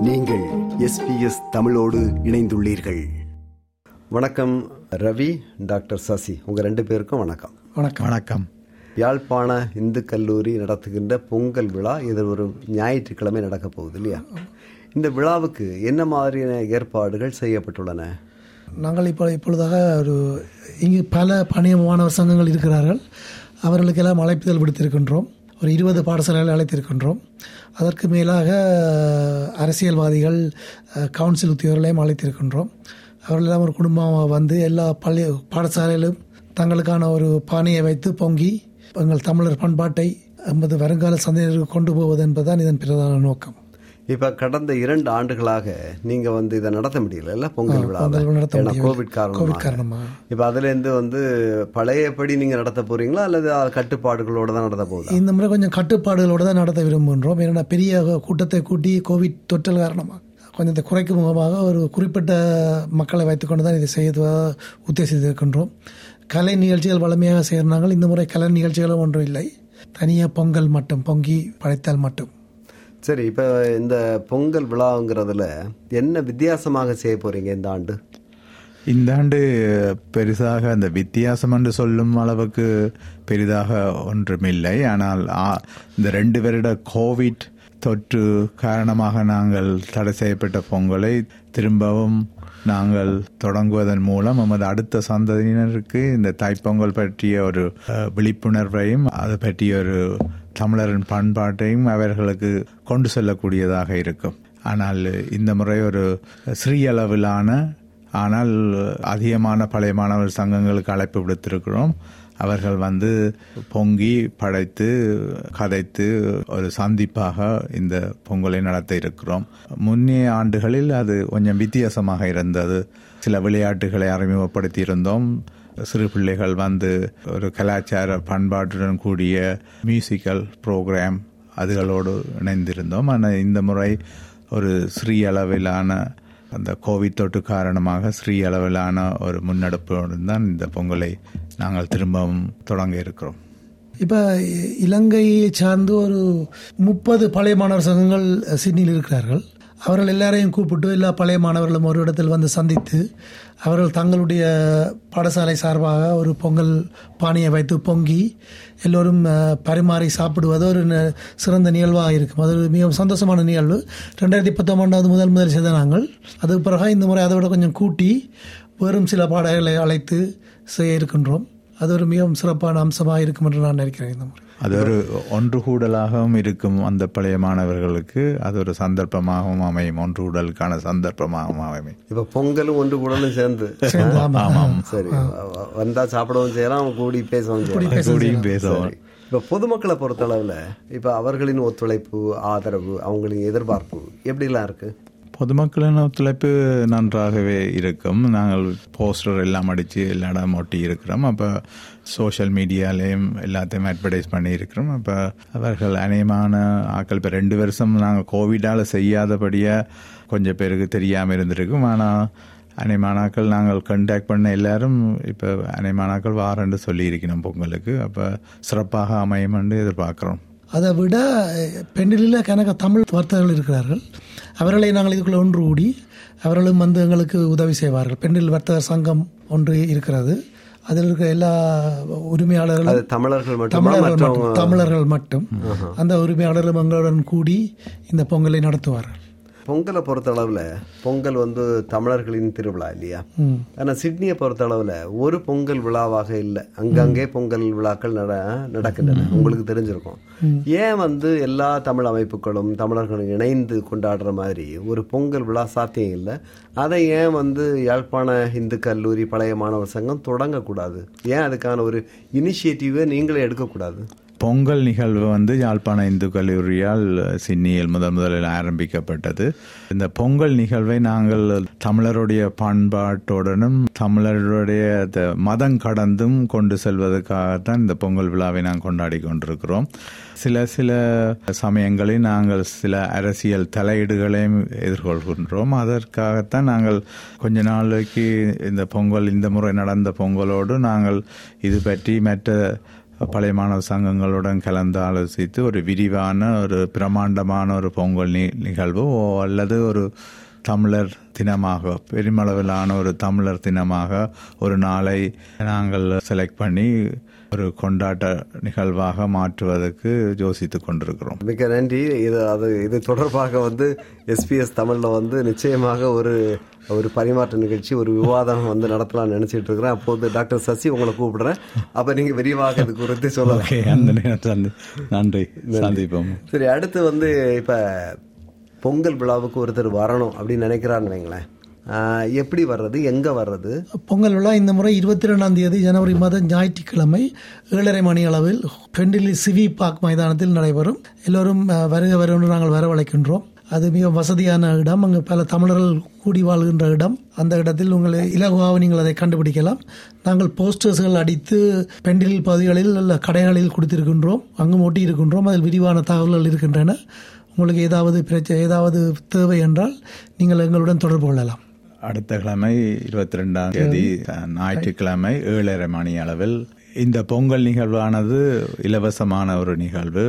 நீங்கள் எஸ்பிஎஸ் தமிழோடு இணைந்துள்ளீர்கள். வணக்கம் ரவி டாக்டர் சசி. உங்க ரெண்டு பேருக்கும் வணக்கம். வணக்கம். வணக்கம். யாழ்ப்பாண இந்து கல்லூரி நடத்துகின்ற பொங்கல் விழா இது ஒரு ஞாயிற்றுக்கிழமை நடக்க போகுது இல்லையா? இந்த விழாவுக்கு என்ன மாதிரியான ஏற்பாடுகள் செய்யப்பட்டுள்ளன? நாங்கள் இப்போ இப்பொழுதாக ஒரு இங்கு பல பணிய மாணவர் சங்கங்கள் இருக்கிறார்கள். அவர்களுக்கெல்லாம் அழைப்புதல் விடுத்திருக்கின்றோம். ஒரு இருபது பாடசாலைகள் அழைத்திருக்கின்றோம். அதற்கு மேலாக அரசியல்வாதிகள் கவுன்சில் உத்தியோகர்களையும் அழைத்திருக்கின்றோம். அவர்களெல்லாம் ஒரு குடும்பமாக வந்து எல்லா பள்ளி பாடசாலையிலும் தங்களுக்கான ஒரு பானையை வைத்து பொங்கி எங்கள் தமிழர் பண்பாட்டை எமது வருங்கால சந்ததியினருக்கு கொண்டு போவது என்பதுதான் இதன் பிரதான நோக்கம். இப்ப கடந்த இரண்டு ஆண்டுகளாக நீங்க வந்து இதை நடத்த முடியல இல்ல? பொங்கல் விழா பொங்கல் நடத்த ஏன்னா. கோவிட் காரணமாக இப்ப அதுல இருந்து வந்து பழையபடி நீங்க நடத்த போறீங்களா அல்லது கட்டுப்பாடுகளோட தான் நடத்த போகுதா? இந்த முறை கொஞ்சம் கட்டுப்பாடுகளோடு தான் நடத்த விரும்புகின்றோம். ஏன்னா பெரிய கூட்டத்தை கூட்டி கோவிட் தொற்றல் காரணமாக கொஞ்சம் இதை குறைக்கும் முகமாக ஒரு குறிப்பிட்ட மக்களை வைத்துக்கொண்டு தான் இதை செய்வதாக உத்தேசித்திருக்கின்றோம். கலை நிகழ்ச்சிகள் வளமையாக செய்கிறாங்க இந்த முறை கலை நிகழ்ச்சிகளும் ஒன்றும் இல்லை. தனியாக பொங்கல் மட்டும் பொங்கி படைத்தால் மட்டும். சரி இப்போ இந்த பொங்கல் விழாங்கிறதுல என்ன வித்தியாசமாக செய்ய போறீங்க இந்த ஆண்டு? இந்த ஆண்டு பெரிதாக அந்த வித்தியாசம் என்று சொல்லும் அளவுக்கு பெரிதாக ஒன்றுமில்லை. ஆனால் இந்த ரெண்டு வருட கோவிட் தொற்று காரணமாக நாங்கள் தடை செய்யப்பட்ட பொங்கலை திரும்பவும் நாங்கள் தொடங்குவதன் மூலம் நமது அடுத்த சந்ததியினருக்கு இந்த தாய்ப்பொங்கல் பற்றிய ஒரு விழிப்புணர்வையும் அது பற்றிய ஒரு தமிழரின் பண்பாட்டையும் அவர்களுக்கு கொண்டு செல்லக்கூடியதாக இருக்கும். ஆனால் இந்த முறை ஒரு சிறிய அளவிலான ஆனால் அதிகமான பழைய மாணவர் சங்கங்களுக்கு அழைப்பு விடுத்திருக்கிறோம். அவர்கள் வந்து பொங்கி படைத்து கதைத்து ஒரு சந்திப்பாக இந்த பொங்கலை நடத்த இருக்கிறோம். முன்னைய ஆண்டுகளில் அது கொஞ்சம் வித்தியாசமாக இருந்தது. சில விளையாட்டுகளை அறிமுகப்படுத்தி இருந்தோம் சிறு பிள்ளைகள் வந்து ஒரு கலாச்சார பண்பாட்டுடன் கூடிய மியூசிக்கல் ப்ரோக்ராம் அதுகளோடு இணைந்திருந்தோம். ஆனால் இந்த முறை ஒரு சிறிய அளவிலான அந்த கோவிட் தொற்று காரணமாக சிறிய அளவிலான ஒரு முன்னெடுப்போடு தான் இந்த பொங்கலை நாங்கள் திரும்பவும் தொடங்க இருக்கிறோம். இப்போ இலங்கையை சார்ந்து ஒரு முப்பது பழைய மாணவர் சங்கங்கள் சிட்னியில் இருக்கிறார்கள். அவர்கள் எல்லாரையும் கூப்பிட்டு எல்லா பழைய மாணவர்களும் ஒரு இடத்தில் வந்து சந்தித்து அவர்கள் தங்களுடைய பாடசாலை சார்பாக ஒரு பொங்கல் பானையை வைத்து பொங்கி எல்லோரும் பரிமாறி சாப்பிடுவது ஒரு ந- சிறந்த நிகழ்வாக இருக்கும். அது மிகவும் சந்தோஷமான நிகழ்வு. ரெண்டாயிரத்தி பத்தொன்பதாவது முதல் முதல் செய்த நாங்கள். அதுக்கு பிறகு இந்த முறை அதை விட கொஞ்சம் கூட்டி வெறும் சில பாடல்களை அழைத்து செய்ய இருக்கின்றோம். அது ஒரு மிகவும் சிறப்பான அம்சமாக இருக்கும் என்று நான் நினைக்கிறேன் இந்த முறை. அது ஒரு ஒன்று கூடலாகவும் இருக்கும் அந்த பழைய மாணவர்களுக்கு. அது ஒரு சந்தர்ப்பமாகவும் அமையும் ஒன்று கூடலுக்கான சந்தர்ப்பமாகவும் அமையும். இப்ப பொங்கலும் ஒன்று கூடலும் சேர்ந்து ஆமாம். சரி. வ- வ- வந்தா சாப்பிடவும் செய்யலாம் கூடி பேசவும் செய்யலாம். கூடியும் பேசவும். இப்ப பொதுமக்களை பொறுத்தளவுல இப்ப அவர்களின் ஒத்துழைப்பு ஆதரவு அவங்களின் எதிர்பார்ப்பு எப்படிலாம் இருக்கு? பொதுமக்களின் ஒத்துழைப்பு நன்றாகவே இருக்கும். நாங்கள் போஸ்டர் எல்லாம் அடித்து எல்லா இடம் ஒட்டி இருக்கிறோம். அப்போ சோஷியல் மீடியாலேயும் எல்லாத்தையும் அட்வர்டைஸ் பண்ணியிருக்கிறோம். அப்போ அவர்கள் அநேகமான ஆட்கள் இப்போ ரெண்டு வருஷம் நாங்கள் கோவிடால் செய்யாதபடியாக கொஞ்சம் பேருக்கு தெரியாமல் இருந்திருக்கும். ஆனால் அனைமானாக்கள் நாங்கள் கண்டாக்ட் பண்ண எல்லாரும் இப்போ அனைமானாக்கள் வாரண்டு சொல்லியிருக்கணும் பொங்கலுக்கு. அப்போ சிறப்பாக அமையும் என்று எதிர்பார்க்குறோம். அதை விட பெண்களில் கணக்க தமிழ் வார்த்தைகள் இருக்கிறார்கள். அவர்களை நாங்கள் இதுக்குள்ள ஒன்று கூடி அவர்களும் வந்து எங்களுக்கு உதவி செய்வார்கள். பெண்ணில் வர்த்தக சங்கம் ஒன்று இருக்கிறது. அதில் இருக்கிற எல்லா உரிமையாளர்களும் தமிழர்கள் மட்டுமா? தமிழர்கள் மட்டும். தமிழர்கள் மட்டும். அந்த உரிமையாளர்களும் எங்களுடன் கூடி இந்த பொங்கலை நடத்துவார்கள். பொங்கலை பொறுத்தளவுல பொங்கல் வந்து தமிழர்களின் திருவிழா இல்லையா? ம். ஆனா சிட்னியை பொறுத்தளவுல ஒரு பொங்கல் விழாவாக இல்லை. அங்கங்கே பொங்கல் விழாக்கள் நட நடக்கின்றன. உங்களுக்கு தெரிஞ்சிருக்கும். ஏன் வந்து எல்லா தமிழ் அமைப்புகளும் தமிழர்களும் இணைந்து கொண்டாடுற மாதிரி ஒரு பொங்கல் விழா சாத்தியம் இல்லை? அதை ஏன் வந்து யாழ்ப்பாண இந்து கல்லூரி பழைய மாணவர் சங்கம் தொடங்கக்கூடாது? ஏன் அதுக்கான ஒரு இனிஷியேட்டிவை நீங்களே எடுக்கக்கூடாது? பொங்கல் நிகழ்வு வந்து யாழ்ப்பாண இந்து கல்லூரியால் சின்னியில் முதன் முதலில் ஆரம்பிக்கப்பட்டது. இந்த பொங்கல் நிகழ்வை நாங்கள் தமிழருடைய பண்பாட்டுடனும் தமிழருடைய மதம் கடந்தும் கொண்டு செல்வதற்காகத்தான் இந்த பொங்கல் விழாவை நாங்கள் கொண்டாடி கொண்டிருக்கிறோம். சில சில சமயங்களில் நாங்கள் சில அரசியல் தலையீடுகளையும் எதிர்கொள்கின்றோம். அதற்காகத்தான் நாங்கள் கொஞ்ச நாளைக்கு இந்த பொங்கல் இந்த முறை நடந்த பொங்கலோடு நாங்கள் இது பற்றி மற்ற பழைய மாணவர் சங்கங்களுடன் கலந்து ஆலோசித்து ஒரு விரிவான ஒரு பிரமாண்டமான ஒரு பொங்கல் நிகழ்வு. அல்லது ஒரு தமிழர் தினமாக பெருமளவிலான ஒரு தமிழர் தினமாக ஒரு நாளை நாங்கள் செலக்ட் பண்ணி ஒரு கொண்டாட்ட நிகழ்வாக மாற்றுவதற்கு யோசித்துக் கொண்டிருக்கிறோம். மிக்க நன்றி. இது அது இது தொடர்பாக வந்து எஸ்பிஎஸ் தமிழ்ல வந்து நிச்சயமாக ஒரு ஒரு பரிமாற்ற நிகழ்ச்சி ஒரு விவாதம் வந்து நடத்தலாம்னு நினைச்சிட்டு இருக்கிறேன் அப்போது டாக்டர் சசி உங்களை கூப்பிடுறேன். அப்ப நீங்க விரிவாக இது குறித்து சொல்லலாம். அந்த நன்றி. சந்திப்போம். சரி அடுத்து வந்து இப்ப பொங்கல் விழாவுக்கு ஒருத்தர் வரணும் அப்படின்னு நினைக்கிறான்னு வைங்களேன். எப்படி வர்றது? எங்க வர்றது? பொங்கல் விழா இந்த முறை இருபத்தி ரெண்டாம் தேதி ஜனவரி மாதம் ஞாயிற்றுக்கிழமை ஏழரை மணி அளவில் பெண்டிலி சிவி பார்க் மைதானத்தில் நடைபெறும். எல்லோரும் வருக வருகின்ற நாங்கள் வரவழைக்கின்றோம். அது மிக வசதியான இடம். அங்கு பல தமிழர்கள் கூடி வாழ்கின்ற இடம். அந்த இடத்தில் உங்களை இலகுவாக நீங்கள் அதை கண்டுபிடிக்கலாம். நாங்கள் போஸ்டர்ஸ்கள் அடித்து பெண்டில் பகுதிகளில் அல்ல கடைகளில் கொடுத்திருக்கின்றோம். அங்கும் ஒட்டி இருக்கின்றோம். அதில் விரிவான தகவல்கள் இருக்கின்றன. உங்களுக்கு ஏதாவது பிரச்சனை ஏதாவது தேவை என்றால் நீங்கள் எங்களுடன் தொடர்பு கொள்ளலாம். அடுத்த கிழமை இருபத்தி ரெண்டாம் தேதி ஞாயிற்றுக்கிழமை ஏழரை மணி அளவில். இந்த பொங்கல் நிகழ்வானது இலவசமான ஒரு நிகழ்வு.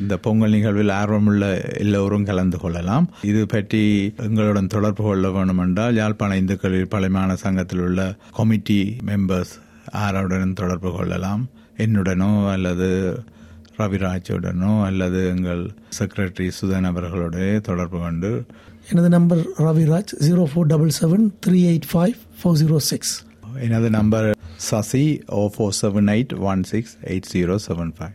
இந்த பொங்கல் நிகழ்வில் ஆர்வமுள்ள எல்லோரும் கலந்து கொள்ளலாம். இது பற்றி எங்களுடன் தொடர்பு கொள்ள வேண்டும் என்றால் யாழ்ப்பாண இந்து கல்வி பழைமான சங்கத்தில் உள்ள கமிட்டி மெம்பர்ஸ் யாருடன் தொடர்பு கொள்ளலாம். என்னுடனோ அல்லது ரவிராஜுடனோ அல்லது எங்கள் செக்ரட்டரி சுதன் அவர்களுடைய தொடர்பு கொண்டு எனது number Raviraj zero four double seven three eight five four zero six. எனது number Sasi o four seven eight one six eight zero seven five.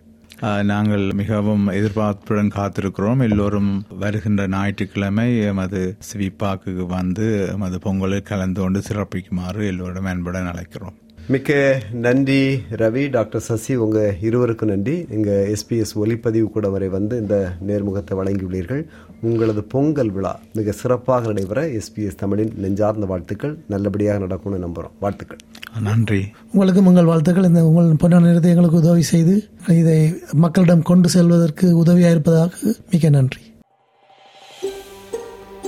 நாங்கள் மிகவும் எதிர்பார்ப்புடன் காத்திருக்கிறோம். எல்லோரும் வருகின்ற ஞாயிற்றுக்கிழமை எமது சிவிப்பாக்கு வந்து எமது பொங்கலில் கலந்து கொண்டு சிறப்பிக்குமாறு எல்லோரும் அன்புடன் அழைக்கிறோம். மிக்க நன்றி ரவி. டாக்டர் சசி உங்க இருவருக்கும் நன்றி. எங்க எஸ்பிஎஸ் ஒலிப்பதிவு கூட வரை வந்து இந்த நேர்முகத்தை வழங்கியுள்ளீர்கள். உங்களது பொங்கல் விழா மிக சிறப்பாக நடைபெற எஸ்பிஎஸ் தமிழின் நெஞ்சார்ந்த வாழ்த்துக்கள். நல்லபடியாக நடக்கும்னு நம்புறோம். வாழ்த்துக்கள். நன்றி. உங்களுக்கும் உங்கள் வாழ்த்துக்கள். இந்த உங்கள் பொன்னான நேரத்தை எங்களுக்கு உதவி செய்து இதை மக்களிடம் கொண்டு செல்வதற்கு உதவியாக இருப்பதாக மிக்க நன்றி.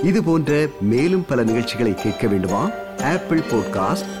இது போன்ற மேலும் பல நிகழ்ச்சிகளை கேட்க வேண்டுமா? Apple podcast